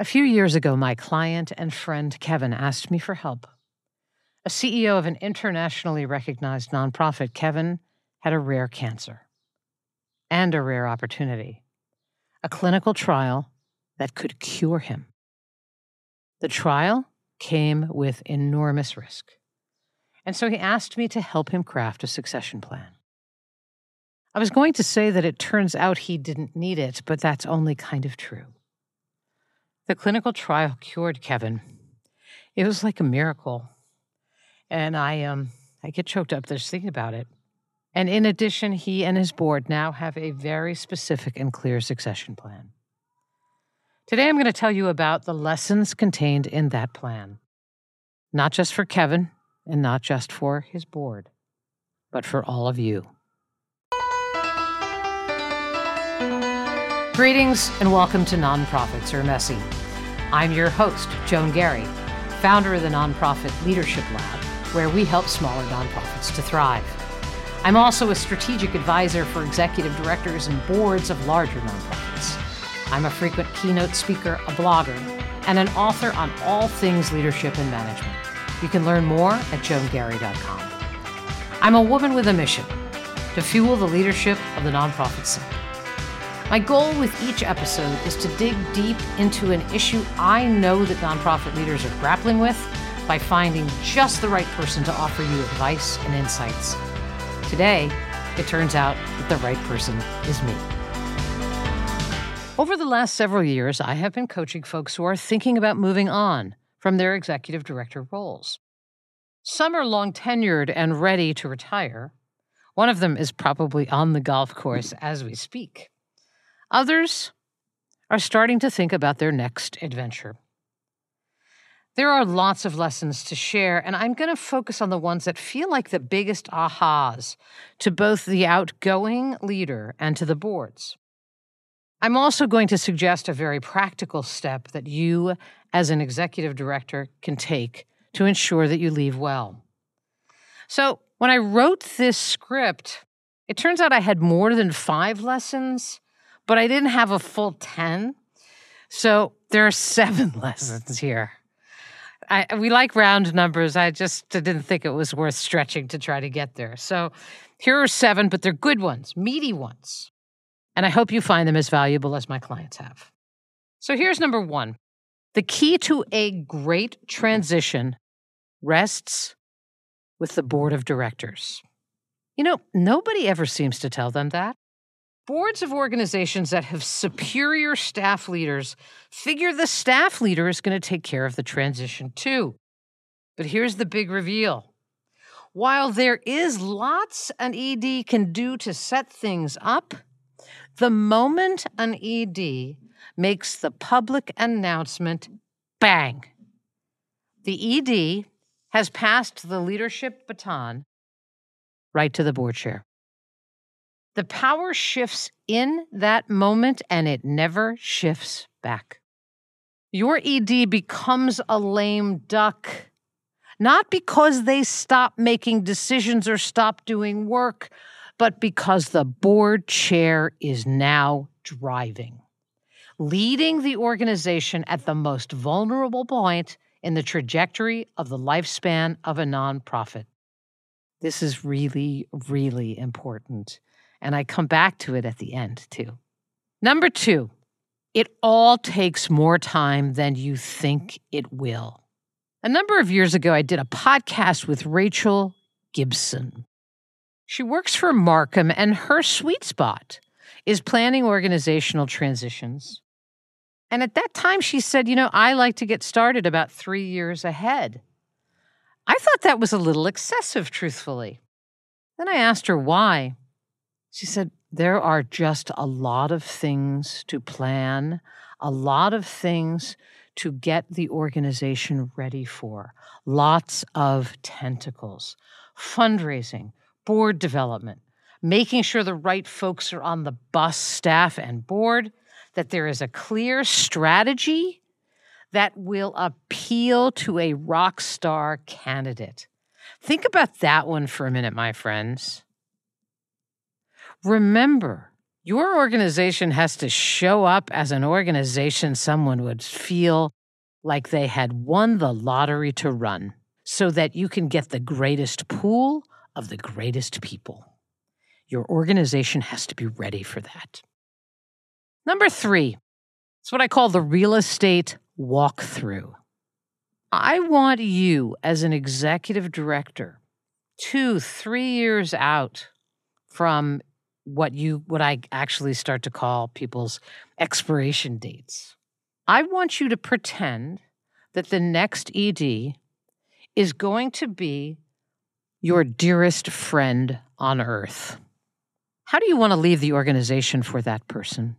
A few years ago, my client and friend Kevin asked me for help. A CEO of an internationally recognized nonprofit, Kevin had a rare cancer and a rare opportunity a clinical trial that could cure him. The trial came with enormous risk, and so he asked me to help him craft a succession plan. I was going to say that it turns out he didn't need it, but that's only kind of true. The clinical trial cured Kevin. It was like a miracle. And I um I get choked up just thinking about it. And in addition, he and his board now have a very specific and clear succession plan. Today I'm going to tell you about the lessons contained in that plan. Not just for Kevin and not just for his board, but for all of you. Greetings and welcome to Nonprofits Are Messy. I'm your host, Joan Garry, founder of the Nonprofit Leadership Lab, where we help smaller nonprofits to thrive. I'm also a strategic advisor for executive directors and boards of larger nonprofits. I'm a frequent keynote speaker, a blogger, and an author on all things leadership and management. You can learn more at joangarry.com. I'm a woman with a mission to fuel the leadership of the nonprofit sector. My goal with each episode is to dig deep into an issue I know that nonprofit leaders are grappling with by finding just the right person to offer you advice and insights. Today, it turns out that the right person is me. Over the last several years, I have been coaching folks who are thinking about moving on from their executive director roles. Some are long tenured and ready to retire. One of them is probably on the golf course as we speak. Others are starting to think about their next adventure. There are lots of lessons to share, and I'm going to focus on the ones that feel like the biggest ahas to both the outgoing leader and to the boards. I'm also going to suggest a very practical step that you, as an executive director, can take to ensure that you leave well. So, when I wrote this script, it turns out I had more than five lessons but I didn't have a full 10. So there are seven lessons here. I, we like round numbers. I just didn't think it was worth stretching to try to get there. So here are seven, but they're good ones, meaty ones. And I hope you find them as valuable as my clients have. So here's number one the key to a great transition rests with the board of directors. You know, nobody ever seems to tell them that. Boards of organizations that have superior staff leaders figure the staff leader is going to take care of the transition too. But here's the big reveal. While there is lots an ED can do to set things up, the moment an ED makes the public announcement, bang, the ED has passed the leadership baton right to the board chair. The power shifts in that moment and it never shifts back. Your ED becomes a lame duck, not because they stop making decisions or stop doing work, but because the board chair is now driving, leading the organization at the most vulnerable point in the trajectory of the lifespan of a nonprofit. This is really, really important. And I come back to it at the end, too. Number two, it all takes more time than you think it will. A number of years ago, I did a podcast with Rachel Gibson. She works for Markham, and her sweet spot is planning organizational transitions. And at that time, she said, You know, I like to get started about three years ahead. I thought that was a little excessive, truthfully. Then I asked her why. She said, There are just a lot of things to plan, a lot of things to get the organization ready for, lots of tentacles, fundraising, board development, making sure the right folks are on the bus, staff, and board, that there is a clear strategy that will appeal to a rock star candidate. Think about that one for a minute, my friends. Remember, Your organization has to show up as an organization someone would feel like they had won the lottery to run so that you can get the greatest pool of the greatest people. Your organization has to be ready for that. Number three, it's what I call the real estate walkthrough. I want you as an executive director, two, three years out from what you what I actually start to call people's expiration dates. I want you to pretend that the next ED is going to be your dearest friend on earth. How do you want to leave the organization for that person?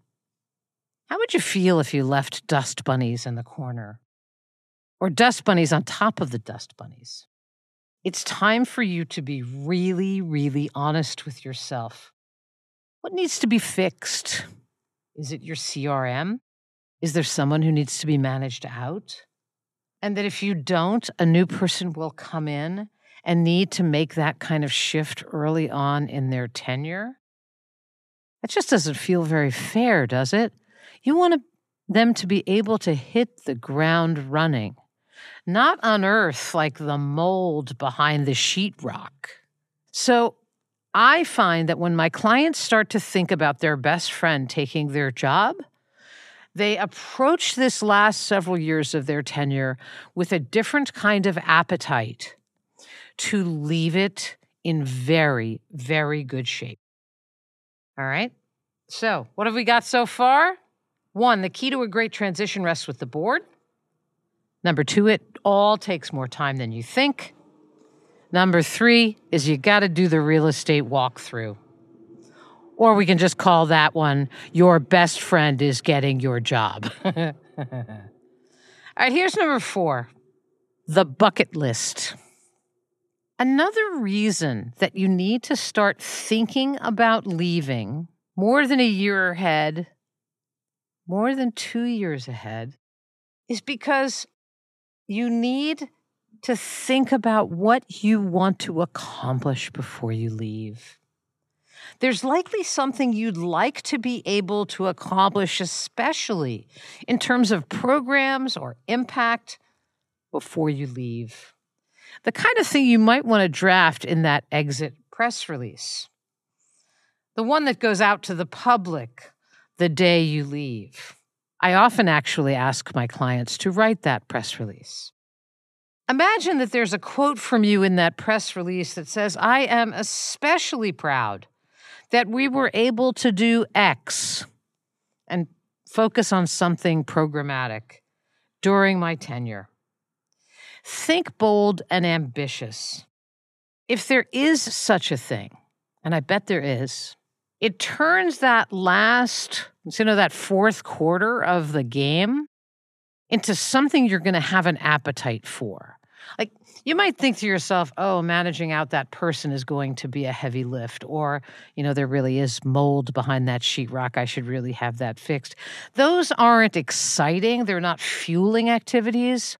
How would you feel if you left dust bunnies in the corner? Or dust bunnies on top of the dust bunnies? It's time for you to be really, really honest with yourself. What needs to be fixed? Is it your CRM? Is there someone who needs to be managed out? And that if you don't, a new person will come in and need to make that kind of shift early on in their tenure? That just doesn't feel very fair, does it? You want them to be able to hit the ground running, not unearth like the mold behind the sheetrock. So I find that when my clients start to think about their best friend taking their job, they approach this last several years of their tenure with a different kind of appetite to leave it in very, very good shape. All right. So, what have we got so far? One, the key to a great transition rests with the board. Number two, it all takes more time than you think. Number three is you got to do the real estate walkthrough. Or we can just call that one Your Best Friend is Getting Your Job. all right, here's number four the bucket list. Another reason that you need to start thinking about leaving more than a year ahead, more than two years ahead, is because you need to think about what you want to accomplish before you leave. There's likely something you'd like to be able to accomplish, especially in terms of programs or impact before you leave. The kind of thing you might want to draft in that exit press release. The one that goes out to the public the day you leave. I often actually ask my clients to write that press release. Imagine that there's a quote from you in that press release that says, I am especially proud that we were able to do X and focus on something programmatic during my tenure. Think bold and ambitious. If there is such a thing, and I bet there is, it turns that last, you know, that fourth quarter of the game into something you're going to have an appetite for. You might think to yourself, oh, managing out that person is going to be a heavy lift, or, you know, there really is mold behind that sheetrock. I should really have that fixed. Those aren't exciting, they're not fueling activities.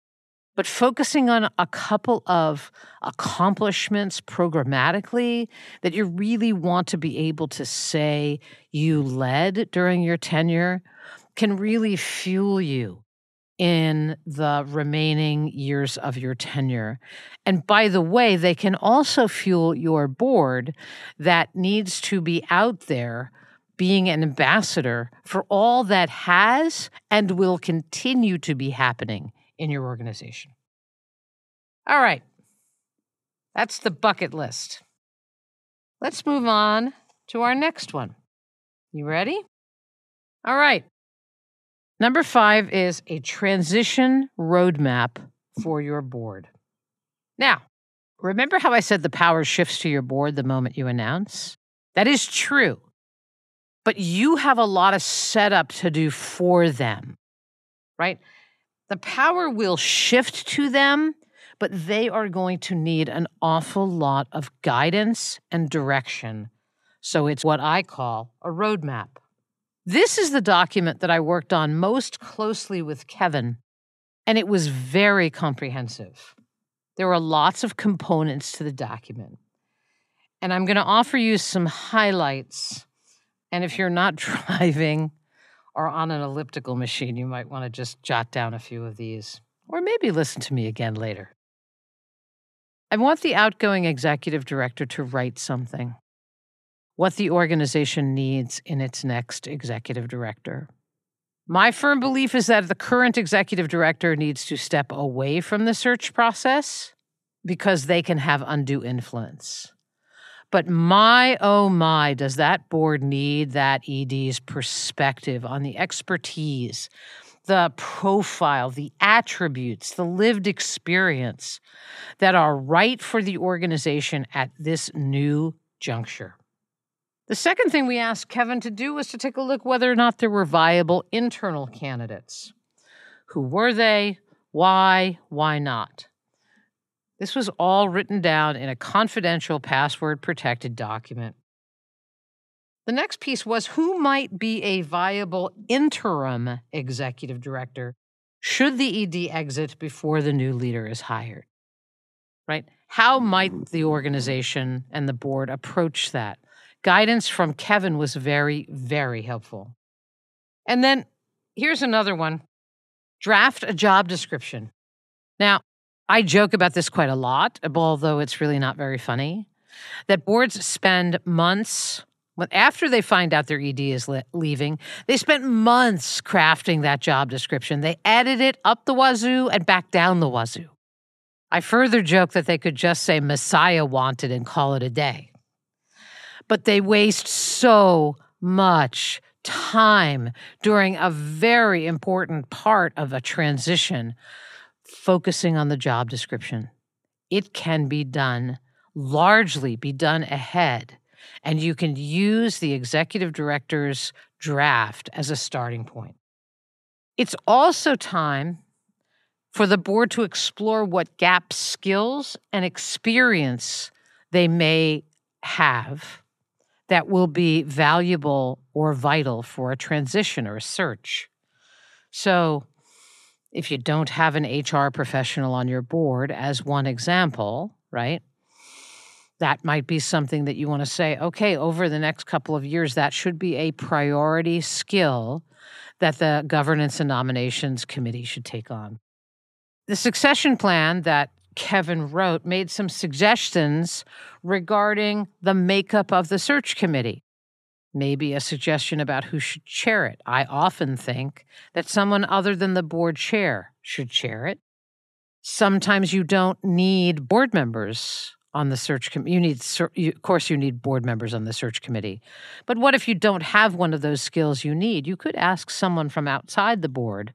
But focusing on a couple of accomplishments programmatically that you really want to be able to say you led during your tenure can really fuel you in the remaining years of your tenure. And by the way, they can also fuel your board that needs to be out there being an ambassador for all that has and will continue to be happening in your organization. All right, that's the bucket list. Let's move on to our next one. You ready? All right. Number five is a transition roadmap for your board. Now, remember how I said the power shifts to your board the moment you announce? That is true. But you have a lot of setup to do for them, right? The power will shift to them, but they are going to need an awful lot of guidance and direction. So it's what I call a roadmap. This is the document that I worked on most closely with Kevin, and it was very comprehensive. There were lots of components to the document. And I'm going to offer you some highlights And if you're not driving or on an elliptical machine, you might want to just jot down a few of these, or maybe listen to me again later. I want the outgoing executive director to write something what the organization needs in its next executive director. My firm belief is that the current executive director needs to step away from the search process because they can have undue influence. But my, oh my, does that board need that ED's perspective on the expertise, the profile, the attributes, the lived experience that are right for the organization at this new juncture. The second thing we asked Kevin to do was to take a look whether or not there were viable internal candidates. Who were they? Why? Why not? This was all written down in a confidential, password protected document. The next piece was who might be a viable interim executive director should the ED exit before the new leader is hired? Right? How might the organization and the board approach that? Guidance from Kevin was very, very helpful. And then here's another one draft a job description. Now, I joke about this quite a lot, although it's really not very funny, that boards spend months after they find out their ED is leaving, they spent months crafting that job description. They added it up the wazoo and back down the wazoo. I further joke that they could just say Messiah wanted and call it a day. But they waste so much time during a very important part of a transition focusing on the job description. It can be done, largely be done ahead, and you can use the executive director's draft as a starting point. It's also time for the board to explore what gap skills and experience they may have that will be valuable or vital for a transition or a search. So, if you don't have an HR professional on your board, as one example, right? That might be something that you want to say, okay, over the next couple of years, that should be a priority skill that the governance and nominations committee should take on. The succession plan that Kevin wrote made some suggestions regarding the makeup of the search committee maybe a suggestion about who should chair it. I often think that someone other than the board chair should chair it. Sometimes you don't need board members on the search committee. You need, of course, you need board members on the search committee. But what if you don't have one of those skills you need? You could ask someone from outside the board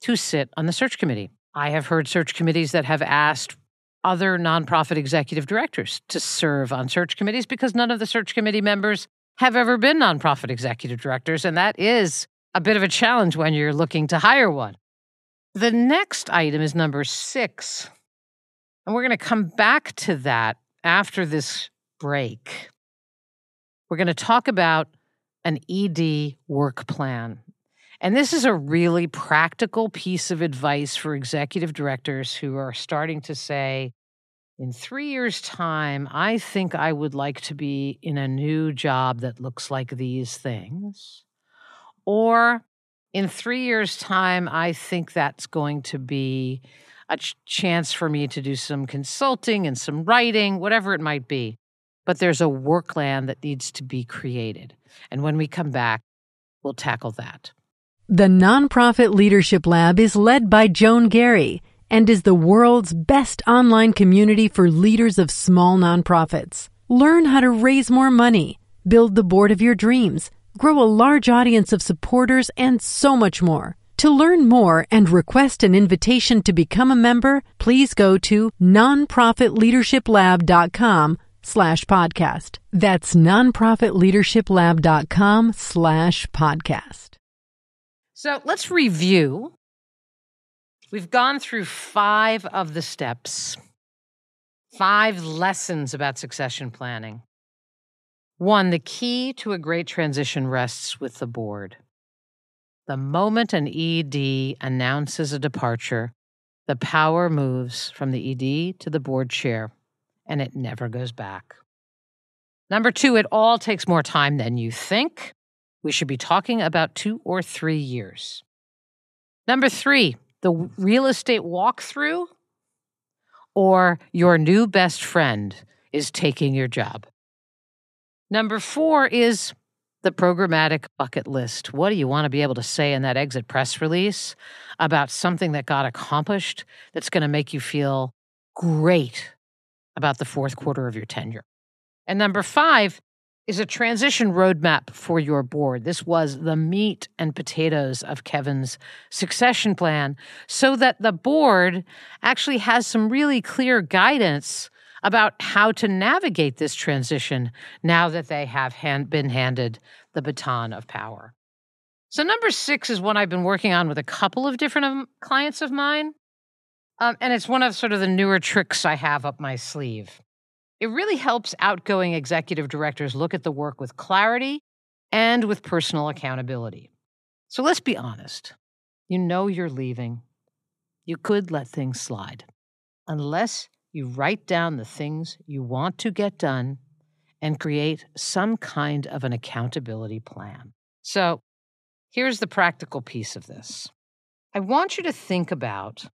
to sit on the search committee. I have heard search committees that have asked other nonprofit executive directors to serve on search committees because none of the search committee members have ever been nonprofit executive directors, and that is a bit of a challenge when you're looking to hire one. The next item is number six, and we're going to come back to that after this break. We're going to talk about an ED work plan. And this is a really practical piece of advice for executive directors who are starting to say, in three years' time, I think I would like to be in a new job that looks like these things. Or in three years' time, I think that's going to be a ch- chance for me to do some consulting and some writing, whatever it might be. But there's a work land that needs to be created. And when we come back, we'll tackle that. The Nonprofit Leadership Lab is led by Joan Garry and is the world's best online community for leaders of small nonprofits. Learn how to raise more money, build the board of your dreams, grow a large audience of supporters, and so much more. To learn more and request an invitation to become a member, please go to nonprofitleadershiplab.com slash podcast. That's nonprofitleadershiplab.com slash podcast. So let's review We've gone through five of the steps, five lessons about succession planning. One, the key to a great transition rests with the board. The moment an ED announces a departure, the power moves from the ED to the board chair, and it never goes back. Number two, it all takes more time than you think. We should be talking about two or three years. Number three, the real estate walkthrough or your new best friend is taking your job. Number four is the programmatic bucket list. What do you want to be able to say in that exit press release about something that got accomplished that's going to make you feel great about the fourth quarter of your tenure? And number five is a transition roadmap for your board. This was the meat and potatoes of Kevin's succession plan so that the board actually has some really clear guidance about how to navigate this transition now that they have hand, been handed the baton of power. So, number six is one I've been working on with a couple of different um, clients of mine. Um, and it's one of sort of the newer tricks I have up my sleeve. It really helps outgoing executive directors look at the work with clarity and with personal accountability. So let's be honest. You know you're leaving. You could let things slide unless you write down the things you want to get done and create some kind of an accountability plan. So here's the practical piece of this I want you to think about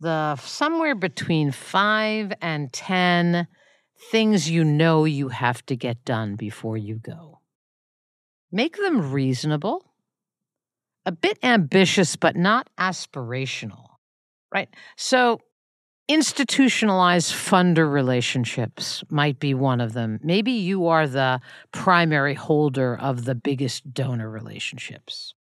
the somewhere between five and 10 things you know you have to get done before you go. Make them reasonable, a bit ambitious, but not aspirational, right? So, institutionalized funder relationships might be one of them. Maybe you are the primary holder of the biggest donor relationships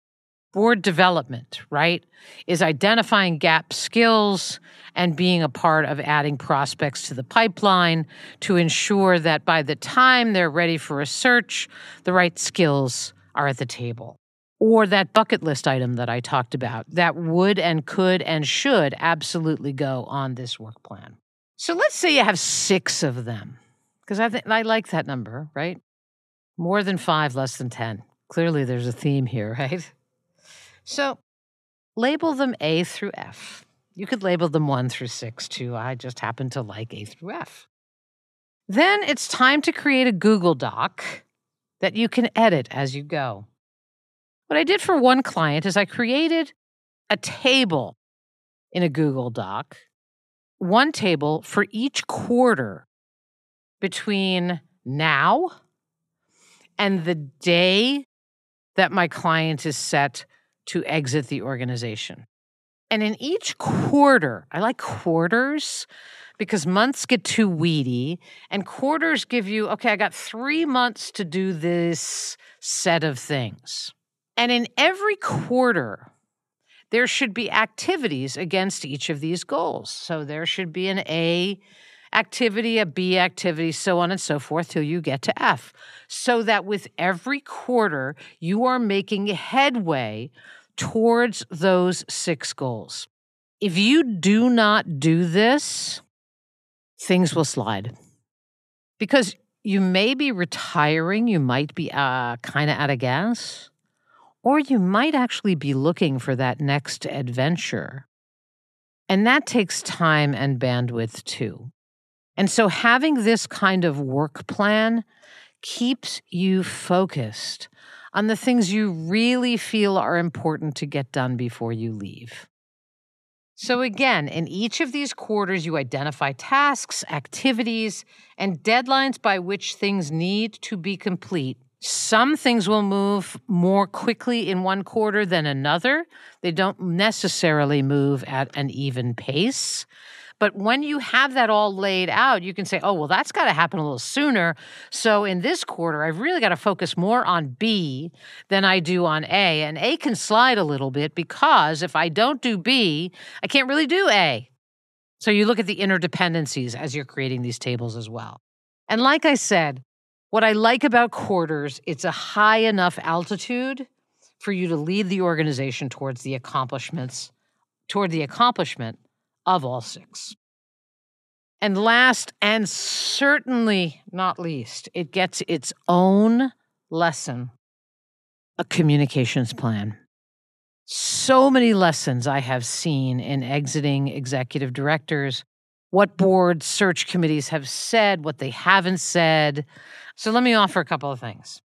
board development, right, is identifying gap skills and being a part of adding prospects to the pipeline to ensure that by the time they're ready for a search, the right skills are at the table. Or that bucket list item that I talked about that would and could and should absolutely go on this work plan. So let's say you have six of them, because I, th- I like that number, right? More than five, less than 10. Clearly, there's a theme here, right? So label them A through F. You could label them 1 through 6 too. I just happen to like A through F. Then it's time to create a Google Doc that you can edit as you go. What I did for one client is I created a table in a Google Doc, one table for each quarter between now and the day that my client is set to exit the organization. And in each quarter, I like quarters because months get too weedy, and quarters give you, okay, I got three months to do this set of things. And in every quarter, there should be activities against each of these goals. So there should be an A activity, a B activity, so on and so forth till you get to F. So that with every quarter, you are making headway towards those six goals. If you do not do this, things will slide because you may be retiring, you might be uh, kind of out of gas, or you might actually be looking for that next adventure. And that takes time and bandwidth too. And so having this kind of work plan keeps you focused on the things you really feel are important to get done before you leave. So, again, in each of these quarters, you identify tasks, activities, and deadlines by which things need to be complete. Some things will move more quickly in one quarter than another. They don't necessarily move at an even pace. But when you have that all laid out, you can say, oh, well, that's got to happen a little sooner. So in this quarter, I've really got to focus more on B than I do on A. And A can slide a little bit because if I don't do B, I can't really do A. So you look at the interdependencies as you're creating these tables as well. And like I said, what I like about quarters, it's a high enough altitude for you to lead the organization towards the accomplishments, toward the accomplishment of all six. And last and certainly not least, it gets its own lesson a communications plan. So many lessons I have seen in exiting executive directors, what board search committees have said, what they haven't said. So let me offer a couple of things.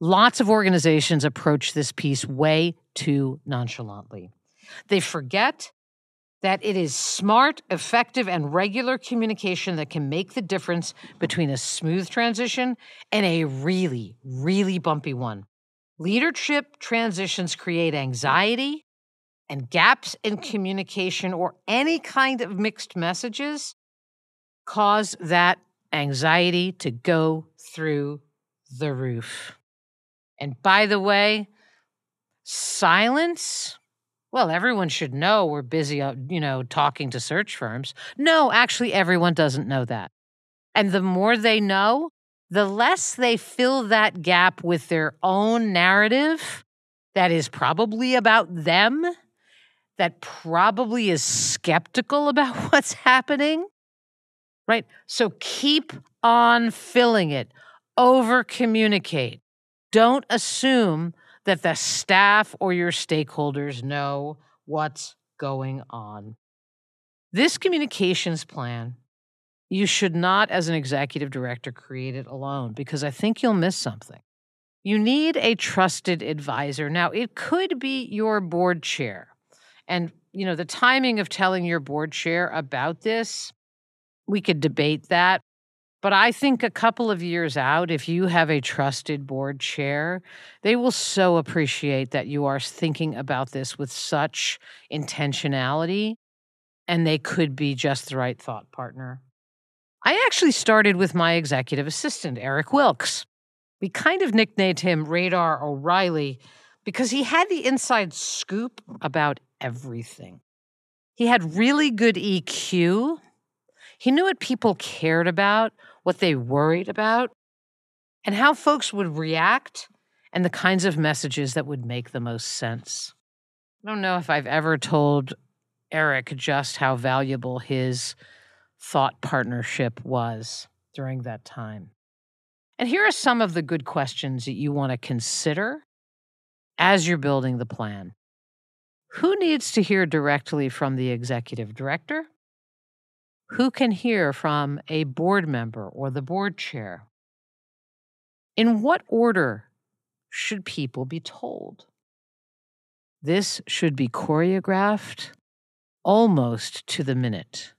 Lots of organizations approach this piece way too nonchalantly. They forget that it is smart, effective, and regular communication that can make the difference between a smooth transition and a really, really bumpy one. Leadership transitions create anxiety, and gaps in communication or any kind of mixed messages cause that anxiety to go through the roof. And by the way, silence well, everyone should know we're busy, uh, you know, talking to search firms. No, actually, everyone doesn't know that. And the more they know, the less they fill that gap with their own narrative that is probably about them, that probably is skeptical about what's happening. Right? So keep on filling it, over communicate. Don't assume that the staff or your stakeholders know what's going on. This communications plan, you should not, as an executive director, create it alone because I think you'll miss something. You need a trusted advisor. Now, it could be your board chair. And, you know, the timing of telling your board chair about this, we could debate that. But I think a couple of years out, if you have a trusted board chair, they will so appreciate that you are thinking about this with such intentionality, and they could be just the right thought partner. I actually started with my executive assistant, Eric Wilkes. We kind of nicknamed him Radar O'Reilly because he had the inside scoop about everything. He had really good EQ. He knew what people cared about what they worried about, and how folks would react and the kinds of messages that would make the most sense. I don't know if I've ever told Eric just how valuable his thought partnership was during that time. And here are some of the good questions that you want to consider as you're building the plan. Who needs to hear directly from the executive director? Who can hear from a board member or the board chair? In what order should people be told? This should be choreographed almost to the minute.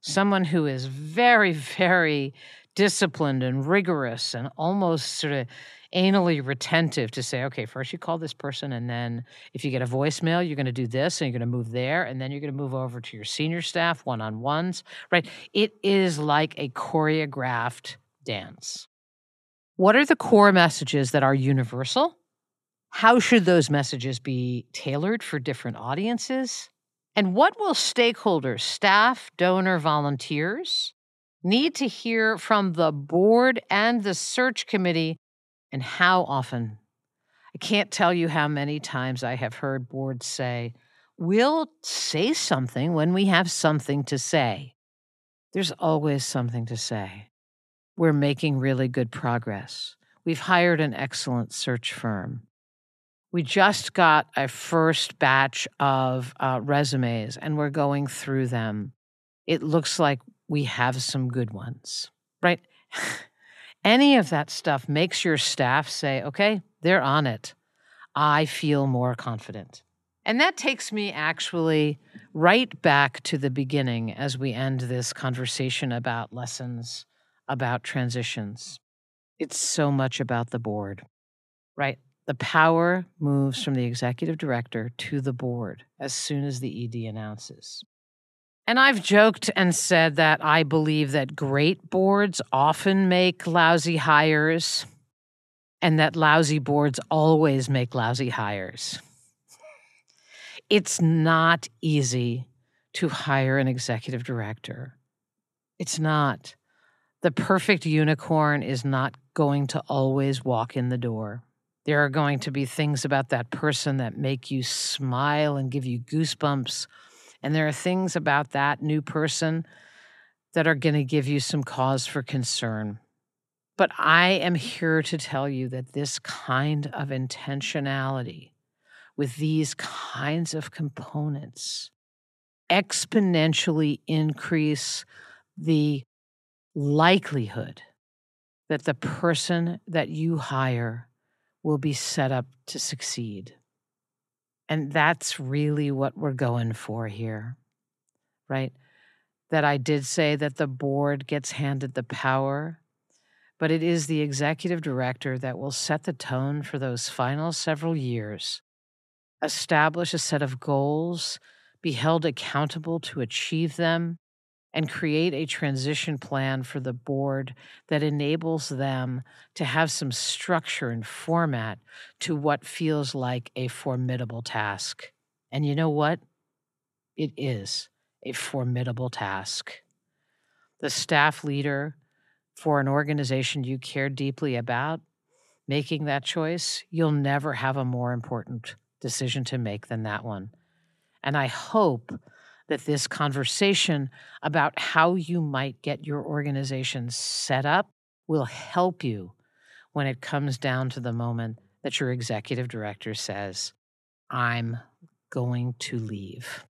Someone who is very, very disciplined and rigorous and almost sort of anally retentive to say, okay, first you call this person, and then if you get a voicemail, you're going to do this, and you're going to move there, and then you're going to move over to your senior staff one on ones, right? It is like a choreographed dance. What are the core messages that are universal? How should those messages be tailored for different audiences? And what will stakeholders, staff, donor, volunteers need to hear from the board and the search committee and how often. I can't tell you how many times I have heard boards say, We'll say something when we have something to say. There's always something to say. We're making really good progress. We've hired an excellent search firm. We just got a first batch of uh, resumes and we're going through them. It looks like we have some good ones, right? Any of that stuff makes your staff say, okay, they're on it. I feel more confident. And that takes me actually right back to the beginning as we end this conversation about lessons, about transitions. It's so much about the board, right? The power moves from the executive director to the board as soon as the ED announces. And I've joked and said that I believe that great boards often make lousy hires and that lousy boards always make lousy hires. It's not easy to hire an executive director. It's not. The perfect unicorn is not going to always walk in the door. There are going to be things about that person that make you smile and give you goosebumps and there are things about that new person that are going to give you some cause for concern. But I am here to tell you that this kind of intentionality with these kinds of components exponentially increase the likelihood that the person that you hire will be set up to succeed. And that's really what we're going for here, right? That I did say that the board gets handed the power, but it is the executive director that will set the tone for those final several years, establish a set of goals, be held accountable to achieve them, and create a transition plan for the board that enables them to have some structure and format to what feels like a formidable task. And you know what? It is a formidable task. The staff leader for an organization you care deeply about, making that choice, you'll never have a more important decision to make than that one. And I hope that this conversation about how you might get your organization set up will help you when it comes down to the moment that your executive director says, I'm going to leave.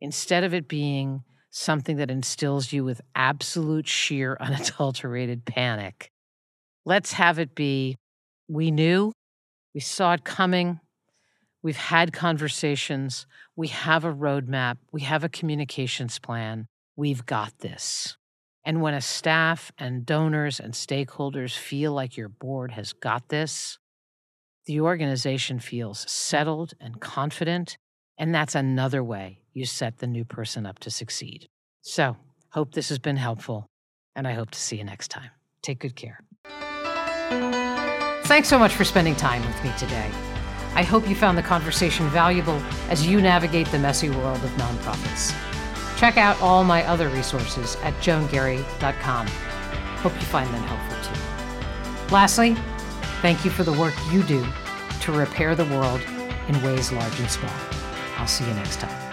Instead of it being something that instills you with absolute sheer unadulterated panic, let's have it be we knew, we saw it coming, We've had conversations. We have a roadmap. We have a communications plan. We've got this. And when a staff and donors and stakeholders feel like your board has got this, the organization feels settled and confident. And that's another way you set the new person up to succeed. So, hope this has been helpful. And I hope to see you next time. Take good care. Thanks so much for spending time with me today. I hope you found the conversation valuable as you navigate the messy world of nonprofits. Check out all my other resources at joangarry.com. Hope you find them helpful too. Lastly, thank you for the work you do to repair the world in ways large and small. I'll see you next time.